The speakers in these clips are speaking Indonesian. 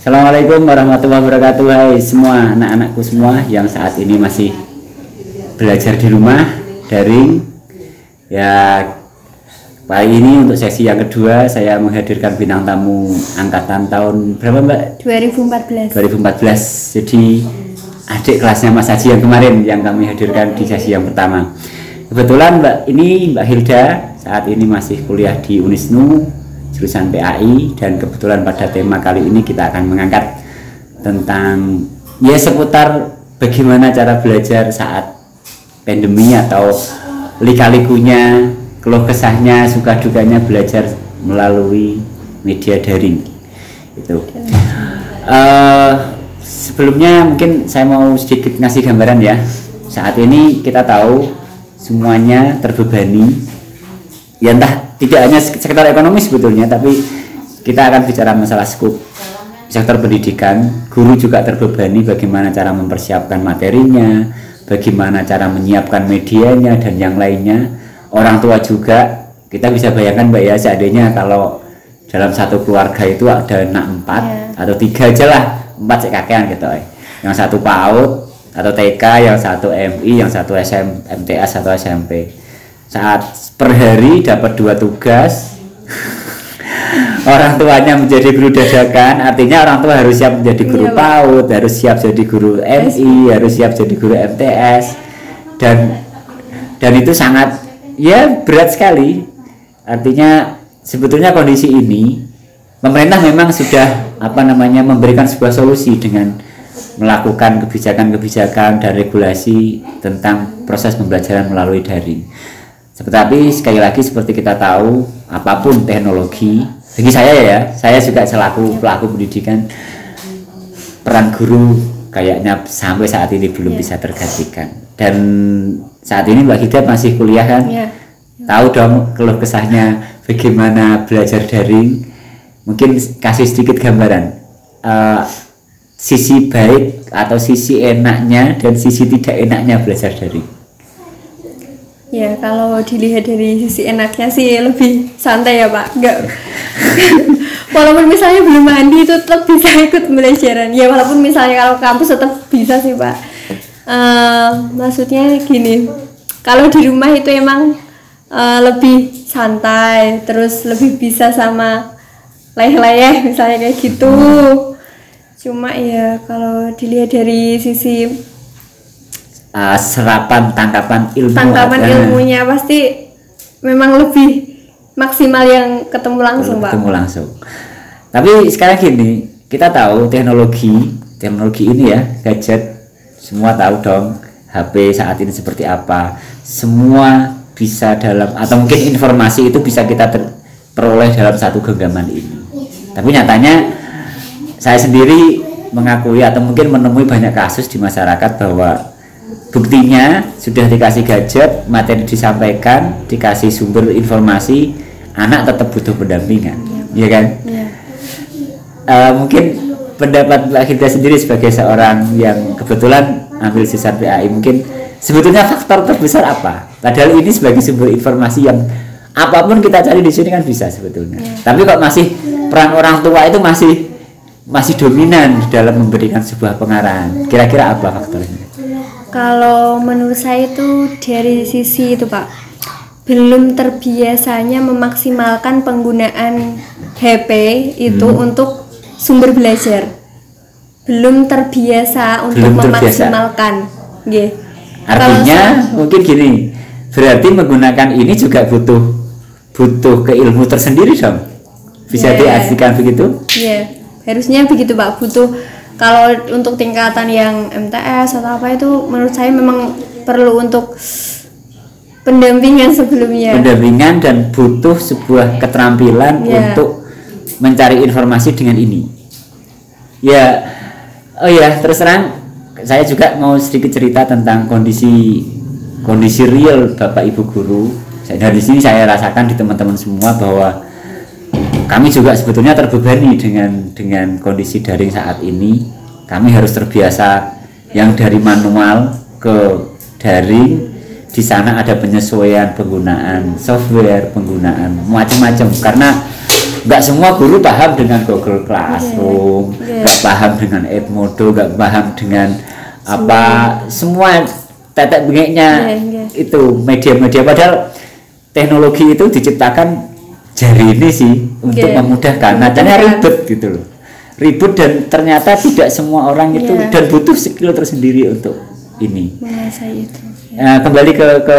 Assalamualaikum warahmatullahi wabarakatuh Hai semua anak-anakku semua yang saat ini masih belajar di rumah daring. Ya kali ini untuk sesi yang kedua saya menghadirkan bintang tamu angkatan tahun berapa mbak? 2014 2014 Jadi adik kelasnya Mas Haji yang kemarin yang kami hadirkan di sesi yang pertama. Kebetulan mbak ini mbak Hilda saat ini masih kuliah di Unisnu jurusan PAI dan kebetulan pada tema kali ini kita akan mengangkat tentang ya seputar bagaimana cara belajar saat pandemi atau lika-likunya keluh kesahnya suka dukanya belajar melalui media daring. Itu. Uh, sebelumnya mungkin saya mau sedikit ngasih gambaran ya. Saat ini kita tahu semuanya terbebani. Ya entah tidak hanya sekitar ekonomi sebetulnya tapi kita akan bicara masalah skup sektor pendidikan guru juga terbebani bagaimana cara mempersiapkan materinya bagaimana cara menyiapkan medianya dan yang lainnya orang tua juga kita bisa bayangkan mbak ya seandainya kalau dalam satu keluarga itu ada anak empat yeah. atau tiga aja lah empat cek kakean gitu eh. yang satu PAUD atau TK yang satu MI yang satu SM MTS atau SMP saat per hari dapat dua tugas. Orang tuanya menjadi guru dadakan artinya orang tua harus siap menjadi guru iya, PAUD harus siap jadi guru MI harus siap jadi guru MTS dan dan itu sangat ya berat sekali. Artinya sebetulnya kondisi ini pemerintah memang sudah apa namanya memberikan sebuah solusi dengan melakukan kebijakan-kebijakan dan regulasi tentang proses pembelajaran melalui daring tetapi sekali lagi seperti kita tahu apa pun teknologi bagi saya ya saya juga selaku pelaku pendidikan peran guru kayaknya sampai saat ini belum yeah. bisa tergantikan. Dan saat ini Mbak Hida masih kuliah kan? Yeah. tahu dong keluh kesahnya bagaimana belajar daring? Mungkin kasih sedikit gambaran. Uh, sisi baik atau sisi enaknya dan sisi tidak enaknya belajar daring Ya kalau dilihat dari sisi enaknya sih lebih santai ya Pak. Enggak. walaupun misalnya belum mandi itu tetap bisa ikut pembelajaran. Ya walaupun misalnya kalau kampus tetap bisa sih Pak. Uh, maksudnya gini, kalau di rumah itu emang uh, lebih santai, terus lebih bisa sama leleh-leleh misalnya kayak gitu. Cuma ya kalau dilihat dari sisi uh, serapan tangkapan ilmu tangkapan ada. ilmunya pasti memang lebih maksimal yang ketemu langsung ketemu pak. Ketemu langsung. Tapi sekarang gini kita tahu teknologi teknologi ini ya gadget semua tahu dong HP saat ini seperti apa. Semua bisa dalam atau mungkin informasi itu bisa kita peroleh dalam satu genggaman ini. Tapi nyatanya saya sendiri mengakui atau mungkin menemui banyak kasus di masyarakat bahwa buktinya sudah dikasih gadget materi disampaikan dikasih sumber informasi anak tetap butuh pendampingan. Ya, ya kan? Ya. Uh, mungkin pendapat Mbak Hilda sendiri sebagai seorang yang kebetulan ambil sisar PAI mungkin sebetulnya faktor terbesar apa? Padahal ini sebagai sumber informasi yang apa pun kita cari di sini kan bisa sebetulnya. Ya. tapi kok masih peran orang tua itu masih masih dominan dalam memberikan sebuah pengarahan? Kira-kira apa faktornya kalau menurut saya itu dari sisi itu Pak, belum terbiasanya memaksimalkan penggunaan HP itu hmm. untuk sumber belajar. Belum terbiasa untuk belum memaksimalkan. Yeah. Artinya mungkin gini, berarti menggunakan ini juga butuh butuh keilmu tersendiri dong. Bisa yeah. diartikan begitu? Iya, yeah. harusnya begitu Pak, butuh kalau untuk tingkatan yang MTS atau apa itu menurut saya memang perlu untuk pendampingan sebelumnya. Pendampingan dan butuh sebuah keterampilan yeah. untuk mencari informasi dengan ini. Ya oh ya terus terang saya juga mau sedikit cerita tentang kondisi kondisi real bapak ibu guru. Dari sini saya rasakan di teman-teman semua bahwa kami juga sebetulnya terbebani dengan dengan kondisi daring saat ini. Kami harus terbiasa yang dari manual ke daring. Di sana ada penyesuaian penggunaan software penggunaan macam-macam. Karena nggak semua guru paham dengan Google Classroom Iya. nggak paham dengan Edmodo nggak paham dengan apa semua tetek bengeknya Iya, iya. itu media-media. Padahal teknologi itu diciptakan jari ini sih untuk memudahkan nah ternyata ribet gitu loh ribet dan ternyata tidak semua orang itu Iya. dan butuh skill tersendiri untuk ini menguasai itu Nah, kembali ke ke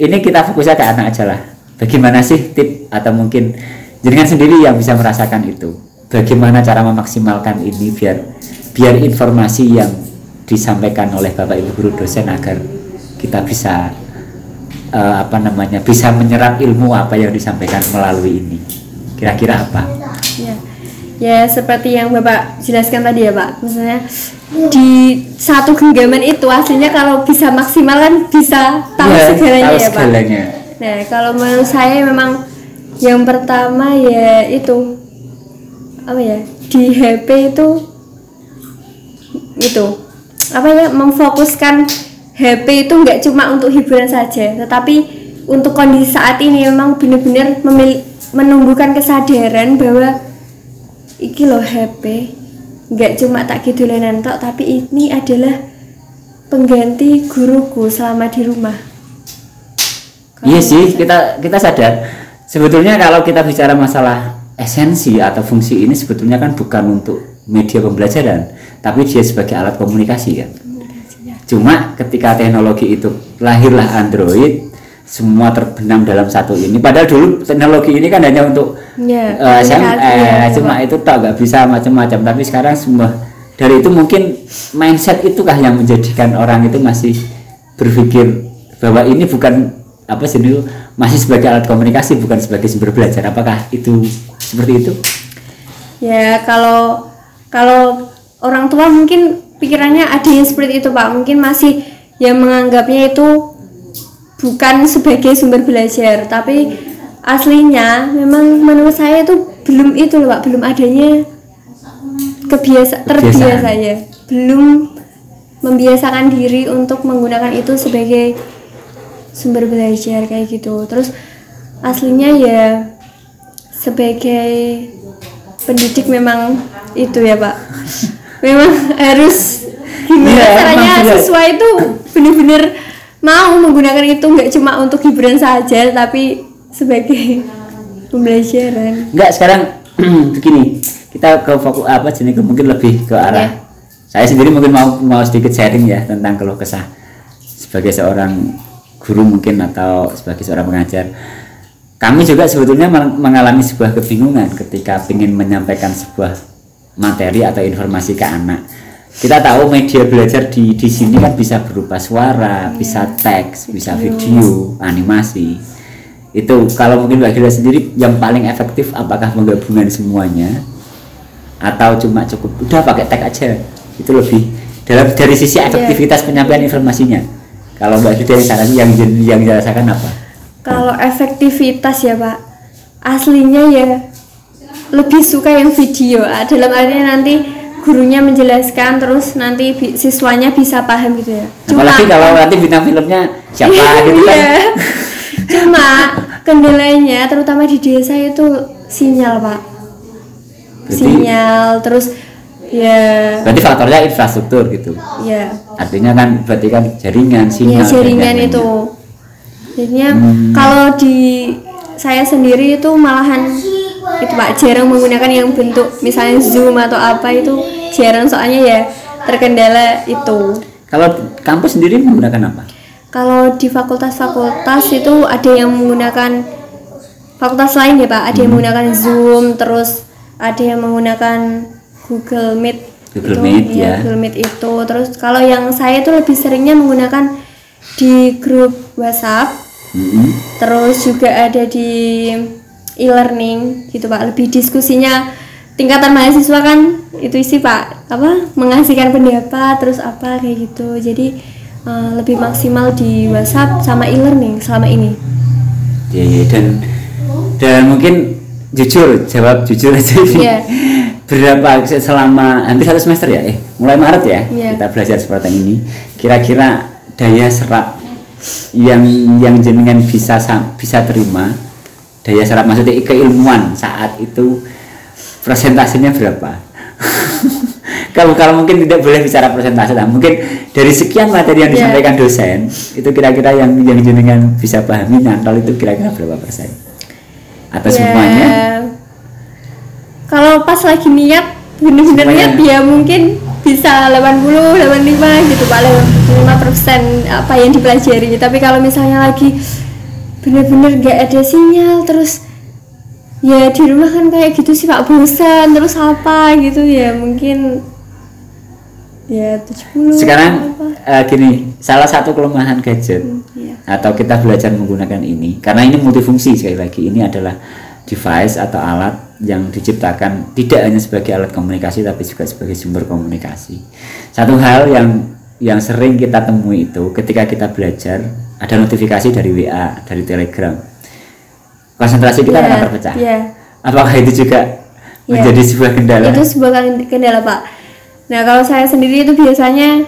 ini kita fokusnya ke anak aja lah. Bagaimana sih tip atau mungkin jenengan sendiri yang bisa merasakan itu? Bagaimana cara memaksimalkan ini biar biar informasi yang disampaikan oleh Bapak Ibu guru dosen agar kita bisa eh, apa namanya bisa menyerap ilmu apa yang disampaikan melalui ini. Kira-kira apa? Ya, ya seperti yang Bapak jelaskan tadi ya Pak, maksudnya di satu genggaman itu aslinya kalau bisa maksimal kan bisa tahu Iya, segalanya tahu ya Pak. Nah kalau menurut saya memang yang pertama ya itu apa ya di HP itu itu apa ya memfokuskan HP itu nggak cuma untuk hiburan saja, tetapi untuk kondisi saat ini memang benar-benar menumbuhkan kesadaran bahwa iki loh HP nggak cuma tak gidulanan tok tapi ini adalah pengganti guruku selama di rumah. Iya sih, kita kita sadar. Sebetulnya kalau kita bicara masalah esensi atau fungsi ini sebetulnya kan bukan untuk media pembelajaran, tapi dia sebagai alat komunikasi kan. Cuma ketika teknologi itu lahirlah Android, semua terbenam dalam satu ini. Padahal dulu teknologi ini kan hanya untuk Ya, eh, komunikasi SMS, ya, cuma itu tak nggak bisa macam-macam. Tapi sekarang semua dari itu mungkin mindset itukah yang menjadikan orang itu masih berpikir bahwa ini bukan apa sih dulu masih sebagai alat komunikasi bukan sebagai sumber belajar. Apakah itu seperti itu? Ya kalau kalau orang tua mungkin pikirannya ada yang seperti itu Pak. Mungkin masih yang menganggapnya itu bukan sebagai sumber belajar, tapi aslinya memang menurut saya itu belum itu loh Pak, belum adanya kebiasa terbiasa ya. Belum membiasakan diri untuk menggunakan itu sebagai sumber belajar kayak gitu. Terus aslinya ya sebagai pendidik memang itu ya pak memang harus gimana Iya, caranya emang benar. siswa itu benar-benar mau menggunakan itu nggak cuma untuk hiburan saja tapi sebagai pembelajaran Enggak sekarang begini kita ke fokus apa jenis ke mungkin lebih ke arah Oke. saya sendiri mungkin mau mau sedikit sharing ya tentang keluh kesah sebagai seorang guru mungkin atau sebagai seorang pengajar kami juga sebetulnya meng- mengalami sebuah kebingungan ketika ingin menyampaikan sebuah materi atau informasi ke anak. Kita tahu media belajar di di sini kan bisa berupa suara, bisa teks, bisa video, animasi. Itu kalau mungkin Mbak Gila sendiri yang paling efektif apakah menggabungkan semuanya? Atau cuma cukup udah pakai tag aja? Itu lebih dalam dari sisi efektivitas penyampaian informasinya. Kalau Mbak Gila yang saran yang yang dirasakan apa? Kalau efektivitas ya pak. Aslinya ya lebih suka yang video Ah, dalam artinya nanti gurunya menjelaskan terus nanti bi- siswanya bisa paham gitu ya apalagi kalau nanti bintang filmnya siapa gitu kan Iya. Cuma kendalanya terutama di desa itu sinyal, Pak. Berarti- Sinyal terus ya berarti faktornya infrastruktur gitu ya artinya kan berarti kan jaringan ya sinyal dan jaringan itu. Jadinya Hmm. kalau di saya sendiri itu malahan itu Pak jarang menggunakan yang bentuk misalnya Zoom atau apa itu jarang soalnya ya terkendala itu. kalau kampus sendiri menggunakan apa Kalau di fakultas-fakultas itu ada yang menggunakan fakultas lain ya Pak, ada yang menggunakan Zoom, terus ada yang menggunakan Google Meet. Google itu, Meet, iya, ya. Google Meet itu. Terus kalau yang saya itu lebih seringnya menggunakan di grup WhatsApp, Mm-mm. terus juga ada di e-learning gitu Pak. Lebih diskusinya tingkatan mahasiswa kan itu sih Pak, apa mengasihkan pendapat terus apa kayak gitu. Jadi eh, lebih maksimal di WhatsApp sama e-learning selama ini. Ya, ya, dan dan mungkin jujur jawab jujur aja ini Iya. berapa selama hampir satu semester ya eh mulai Maret ya Iya. kita belajar seperti ini kira-kira daya serap yang yang jenengan bisa sa- bisa terima daya serap maksudnya keilmuan saat itu presentasinya berapa? Kalau kalau mungkin tidak boleh bicara presentasi lah mungkin dari sekian materi yang Yeah. disampaikan dosen itu kira-kira yang yang jenengan bisa pahami nyantol itu kira-kira berapa persen? Atau Ya, semuanya? Kalau pas lagi niat Semuanya. niat ya mungkin bisa 80 85 gitu pak 5 persen apa yang dipelajari. Tapi kalau misalnya lagi bener-bener gak ada sinyal terus ya di rumah kan kayak gitu sih pak bosan terus apa gitu ya mungkin ya 70 sekarang apa. eh, gini salah satu kelemahan gadget Iya. atau kita belajar menggunakan ini karena ini multifungsi sekali lagi ini adalah device atau alat yang diciptakan tidak hanya sebagai alat komunikasi tapi juga sebagai sumber komunikasi satu hal yang yang sering kita temui itu ketika kita belajar ada notifikasi dari WA dari Telegram konsentrasi kita Iya, akan terpecah iya. apakah itu juga Iya. menjadi sebuah kendala itu sebuah kendala pak nah kalau saya sendiri itu biasanya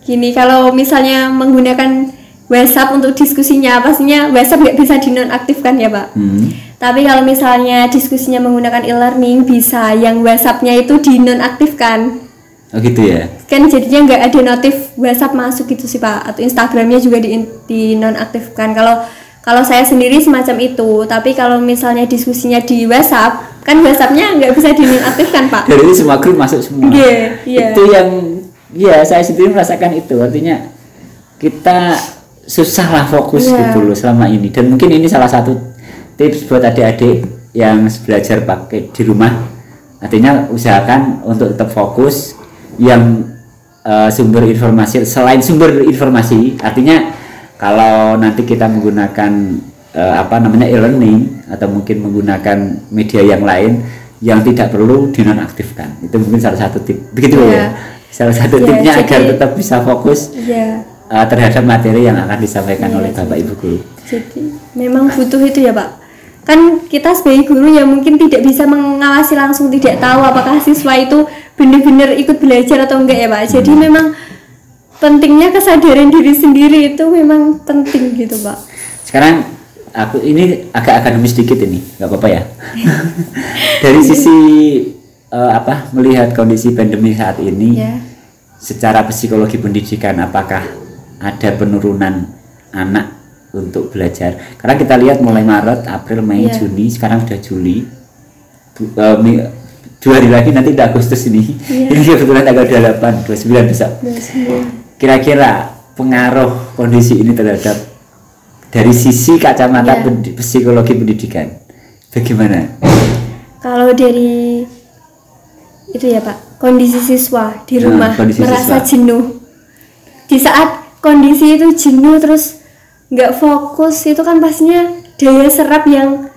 gini kalau misalnya menggunakan WhatsApp untuk diskusinya pastinya WhatsApp nggak bisa dinonaktifkan ya pak Hmm. tapi kalau misalnya diskusinya menggunakan e-learning bisa yang WhatsAppnya itu dinonaktifkan oh gitu ya? Kan jadinya nggak ada notif WhatsApp masuk gitu sih pak. Atau Instagramnya juga di dinonaktifkan kalau kalau saya sendiri semacam itu. Tapi kalau misalnya diskusinya di WhatsApp kan WhatsAppnya nggak bisa dinonaktifkan pak. Dari ini semua grup masuk semua. Iya, iya. itu yang ya saya sendiri merasakan itu. Artinya kita susah lah fokus Iya. gitu loh selama ini. Dan mungkin ini salah satu tips buat adik-adik yang belajar pakai di rumah. Artinya usahakan untuk tetap fokus yang eh, sumber informasi selain sumber informasi artinya kalau nanti kita menggunakan eh, apa namanya e-learning atau mungkin menggunakan media yang lain yang tidak perlu dinonaktifkan. Itu mungkin salah satu tip. Begitu Iya. ya? Salah satu Iya, tipnya jadi- agar tetap bisa fokus Iya, eh, terhadap materi yang akan disampaikan Iya, oleh bapak ibu guru. jadi memang butuh itu ya Pak. Kan kita sebagai guru ya mungkin tidak bisa mengawasi langsung, tidak tahu apakah siswa itu benar-benar ikut belajar atau enggak ya Pak. Jadi Hmm. memang pentingnya kesadaran diri sendiri itu memang penting gitu Pak. sekarang aku ini agak akademis sedikit ini nggak apa-apa ya dari sisi eh, apa melihat kondisi pandemi saat ini Ya. secara psikologi pendidikan apakah ada penurunan anak untuk belajar karena kita lihat mulai Maret April Mei Iya. Juni sekarang sudah Juli mi- dua hari lagi nanti udah Agustus ini Iya. ini kebetulan tanggal 28 29 besok kira-kira pengaruh kondisi ini terhadap dari sisi kacamata Iya. pendi- psikologi pendidikan bagaimana Kalau dari itu ya Pak, kondisi siswa di Nah, rumah kondisi merasa siswa. jenuh. Di saat kondisi itu jenuh terus nggak fokus itu kan pastinya daya serap yang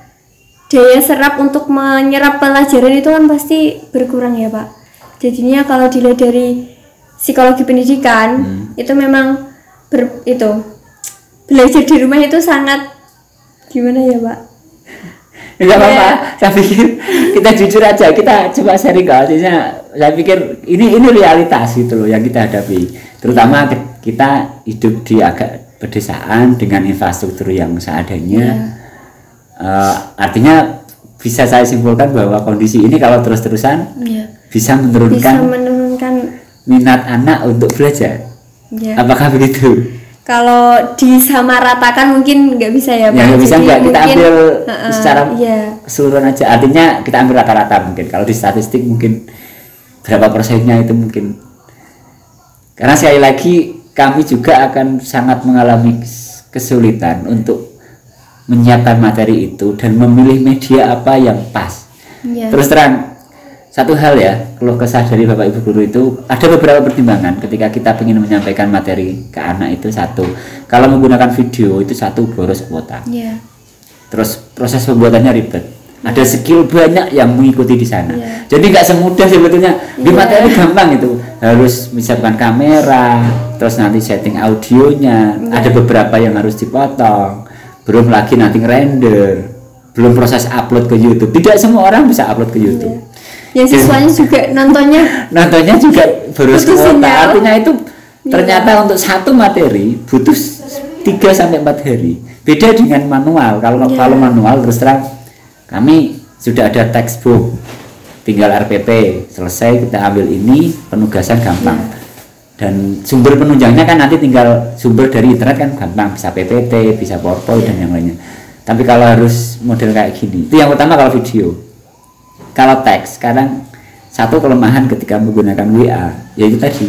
daya serap untuk menyerap pelajaran itu kan pasti berkurang ya Pak. Jadinya kalau dilihat dari psikologi pendidikan Hmm. itu memang ber, itu belajar di rumah itu sangat gimana ya Pak? Enggak Iya. apa-apa. Saya pikir kita jujur aja, kita coba sharing ke artinya saya pikir ini ini realitas gitu loh yang kita hadapi. Terutama kita hidup di agak pedesaan dengan infrastruktur yang seadanya. Iya. Eh, artinya bisa saya simpulkan bahwa kondisi ini kalau terus-terusan Iya. bisa Bisa menurunkan menurunkan minat anak untuk belajar. ya. Apakah begitu? Kalau disamaratakan mungkin nggak bisa ya, Ya, nggak bisa Jadi nggak kita mungkin, ambil Heeh, secara iya. keseluruhan aja. Artinya kita ambil rata-rata mungkin. Kalau di statistik mungkin berapa persennya itu mungkin. Karena sekali lagi kami juga akan sangat mengalami kes- kesulitan untuk menyiapkan materi itu dan memilih media apa yang pas. Iya. Terus terang satu hal ya, kalau kesah dari Bapak Ibu guru itu ada beberapa pertimbangan ketika kita ingin menyampaikan materi ke anak itu satu. Kalau menggunakan video itu satu boros kuota. Iya. Terus proses pembuatannya ribet. Ada skill banyak yang mengikuti di sana. Iya. Jadi nggak semudah sebetulnya. Di Iya. materi gampang itu. Harus menyiapkan kamera, terus nanti setting audionya. Iya. Ada beberapa yang harus dipotong. Belum lagi nanti render. Belum proses upload ke YouTube. Tidak semua orang bisa upload ke YouTube. Yang siswanya juga nontonnya Nontonnya juga boros kuota. Artinya itu Iya. ternyata untuk satu materi butuh 3 sampai 4 hari. Beda dengan manual. Kalau Iya. kalau manual terus terang kami sudah ada textbook. Tinggal RPP, selesai kita ambil ini, penugasan gampang. Iya. Dan sumber penunjangnya kan nanti tinggal sumber dari internet kan gampang, bisa PPT, bisa PowerPoint dan yang lainnya. Tapi kalau harus model kayak gini, itu yang utama kalau video. Kalau teks, kadang satu kelemahan ketika menggunakan WA, yaitu tadi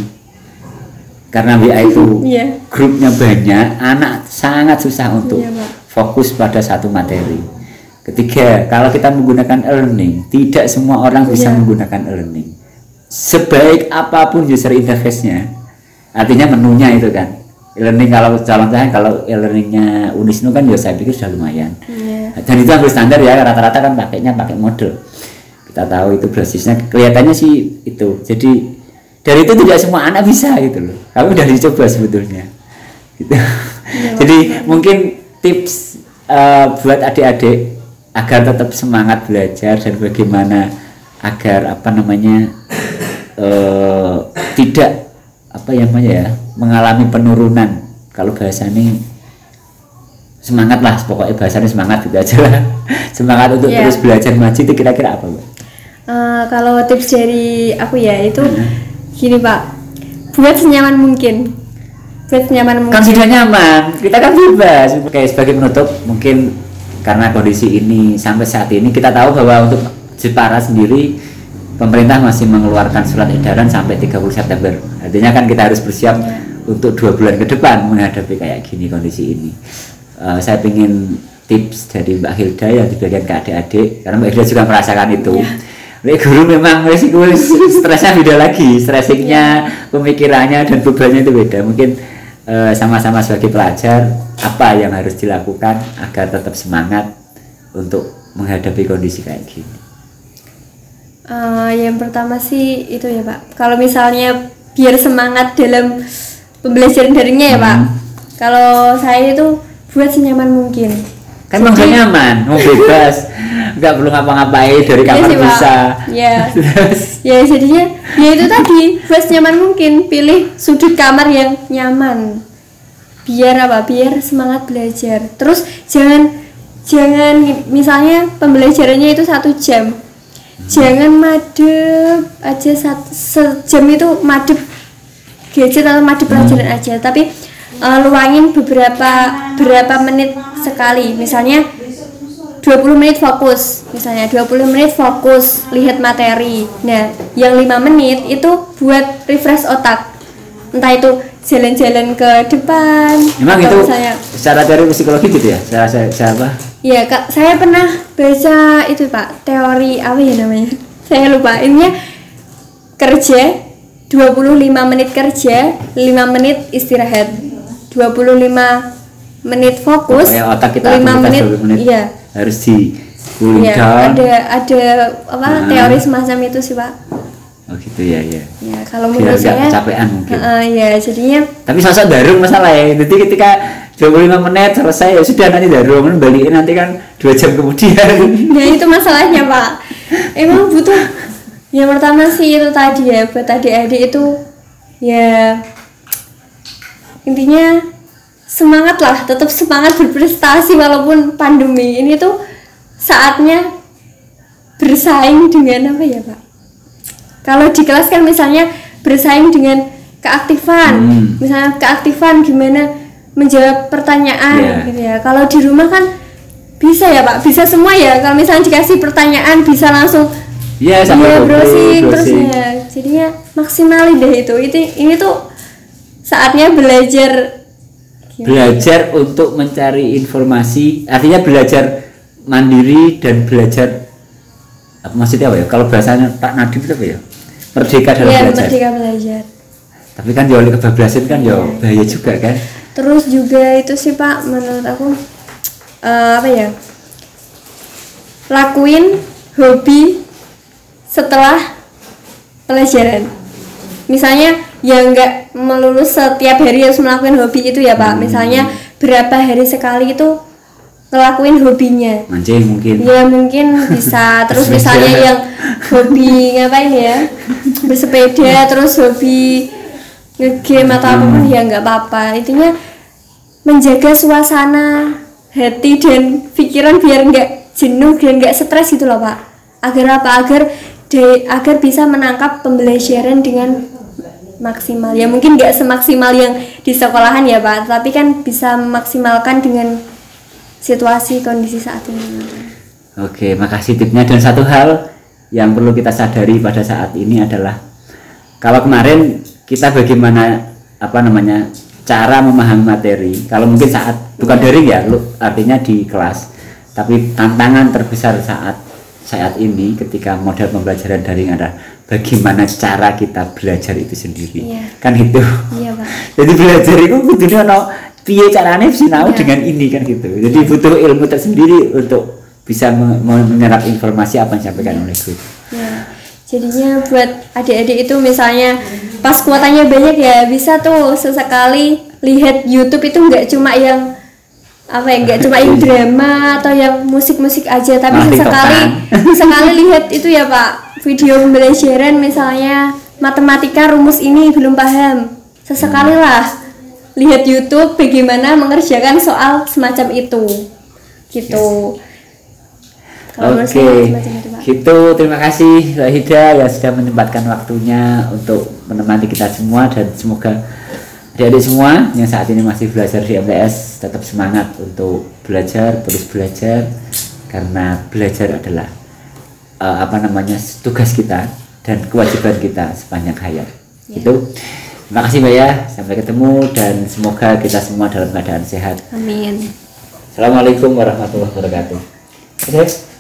karena WA itu Iya. grupnya banyak, anak sangat susah untuk Pak. fokus pada satu materi. Ketiga, kalau kita menggunakan e-learning, tidak semua orang bisa Iya. menggunakan e-learning. Sebaik apa pun user interface-nya, artinya menunya itu kan. E-learning kalau calon saya kalau e-learningnya Unisnu kan ya saya pikir sudah lumayan. Iya. Dan itu hampir standar ya, rata-rata kan pakainya pakai model. Kita tahu itu basisnya kelihatannya sih itu. Jadi dari itu tidak semua anak bisa gitu loh. Kami udah dicoba sebetulnya. Gitu. Jadi mungkin tips eh, buat adik-adik agar tetap semangat belajar dan bagaimana agar apa namanya eh, tidak apa yang namanya ya mengalami penurunan. Kalau bahasa ini semangat lah pokoknya bahasanya semangat gitu aja lah. Semangat untuk Iya. terus belajar maju itu kira-kira apa Mbak? Eh, kalau tips dari aku ya itu Hmm. gini pak. Buat senyaman mungkin. Buat senyaman kan mungkin. sudah nyaman. Kita kan bebas. Oke sebagai penutup mungkin karena kondisi ini sampai saat ini kita tahu bahwa untuk Jepara sendiri pemerintah masih mengeluarkan surat edaran sampai 30 September. Artinya kan kita harus bersiap untuk dua bulan ke depan menghadapi kayak gini kondisi ini. Eh, saya ingin tips dari Mbak Hilda yang dibagikan ke adik-adik karena Mbak Hilda juga merasakan itu. Nek guru memang resiko stresnya beda lagi, stressingnya, pemikirannya dan bebannya itu beda. Mungkin eh, sama-sama sebagai pelajar apa yang harus dilakukan agar tetap semangat untuk menghadapi kondisi kayak gini. Eh, yang pertama sih itu ya pak kalau misalnya biar semangat dalam pembelajaran daringnya ya pak Hmm. kalau saya itu buat senyaman mungkin Kan udah nyaman, mau bebas, nggak perlu ngapa-ngapain dari Iya kamar Pak. bisa. Terus, ya jadinya ya itu tadi buat senyaman mungkin pilih sudut kamar yang nyaman. Biar apa? Biar semangat belajar. Terus jangan jangan misalnya pembelajarannya itu satu jam. Jangan madep aja satu sejam itu madep gadget atau madep pelajaran aja. Tapi eh, luangin beberapa berapa menit sekali. Misalnya 20 menit fokus misalnya 20 menit fokus lihat materi. Nah yang 5 menit itu buat refresh otak. Entah itu jalan-jalan ke depan memang itu misalnya secara teori psikologi gitu ya, saya, saya, saya apa? ya kak. Saya pernah baca itu pak teori apa ya namanya? Saya lupa. Ininya kerja 25 menit kerja 5 menit istirahat. 25 menit fokus Kayak otak kita 5 aktivitas menit, 20 menit. iya harus di cooling Iya, down. ada ada apa Nah. teori semacam itu sih pak. Oh gitu ya ya. Ya kalau Biar menurut saya, kecapean mungkin. Heeh, ya jadinya Tapi sosok darung masalah ya. Jadi ketika 25 menit selesai ya sudah nanti darung balikin nanti kan dua jam kemudian. ya itu masalahnya pak. Emang butuh yang pertama sih itu tadi ya buat adik-adik itu ya intinya semangat lah tetap semangat berprestasi walaupun pandemi. Ini tuh saatnya bersaing dengan apa ya pak? Kalau di kelas kan misalnya bersaing dengan keaktifan. Hmm. misalnya keaktifan gimana menjawab pertanyaan Iya. gitu ya. Kalau di rumah kan bisa ya pak? Bisa semua ya? Kalau misalnya dikasih pertanyaan bisa langsung Iya sampai Iya, googling, browsing terus browsing. ya. Jadinya maksimalin deh itu. Itu ini tuh saatnya belajar Belajar untuk mencari informasi, artinya belajar mandiri dan belajar apa maksudnya apa ya? Kalau bahasanya Pak Nadiem itu apa ya? Merdeka dalam Iya, belajar. merdeka belajar Tapi kan jauh kebablasan kan Iya. ya bahaya juga kan. terus juga itu sih pak menurut aku eh, apa ya lakuin hobi setelah pelajaran misalnya ya nggak melulu setiap hari harus melakukan hobi itu ya pak. Misalnya berapa hari sekali itu ngelakuin hobinya. Mancing mungkin. ya mungkin bisa. Terus misalnya yang hobi ngapain ya? Bersepeda terus hobi ngegame atau apa pun ya nggak apa-apa. Intinya menjaga suasana hati dan pikiran biar nggak jenuh dan nggak stres gitu loh pak. Agar apa? Agar de- agar bisa menangkap pembelajaran dengan maksimal ya mungkin nggak semaksimal yang di sekolahan ya pak tapi kan bisa memaksimalkan dengan situasi kondisi saat ini Oke, makasih tipnya dan satu hal yang perlu kita sadari pada saat ini adalah kalau kemarin kita bagaimana apa namanya cara memahami materi. Kalau mungkin saat bukan daring ya, lu, artinya di kelas. Tapi tantangan terbesar saat saat ini ketika model pembelajaran daring adalah bagaimana cara kita belajar itu sendiri. Iya. Kan gitu. iya pak Jadi belajar itu kudunya ono piye carane sinau Iya. dengan ini kan gitu. Jadi butuh ilmu tersendiri untuk bisa me- me- menyerap informasi apa yang disampaikan oleh guru. Ya, jadinya buat adik-adik itu misalnya pas kuotanya banyak ya bisa tuh sesekali lihat YouTube itu nggak cuma yang apa ya nggak cuma yang drama atau yang musik-musik aja tapi sesekali tiktokan. sekali lihat itu ya Pak video pembelajaran misalnya matematika rumus ini belum paham sesekali lah lihat YouTube bagaimana mengerjakan soal semacam itu gitu menurut Oke, semacam itu, Pak. gitu. Terima kasih Hida yang sudah menyempatkan waktunya untuk menemani kita semua dan semoga adik-adik semua yang saat ini masih belajar di MTS tetap semangat untuk belajar, terus belajar karena belajar adalah eh, apa namanya tugas kita dan kewajiban kita sepanjang hayat. Itu. Terima kasih Mbak ya. Sampai ketemu dan semoga kita semua dalam keadaan sehat. Amin Assalamualaikum warahmatullahi wabarakatuh. Oke.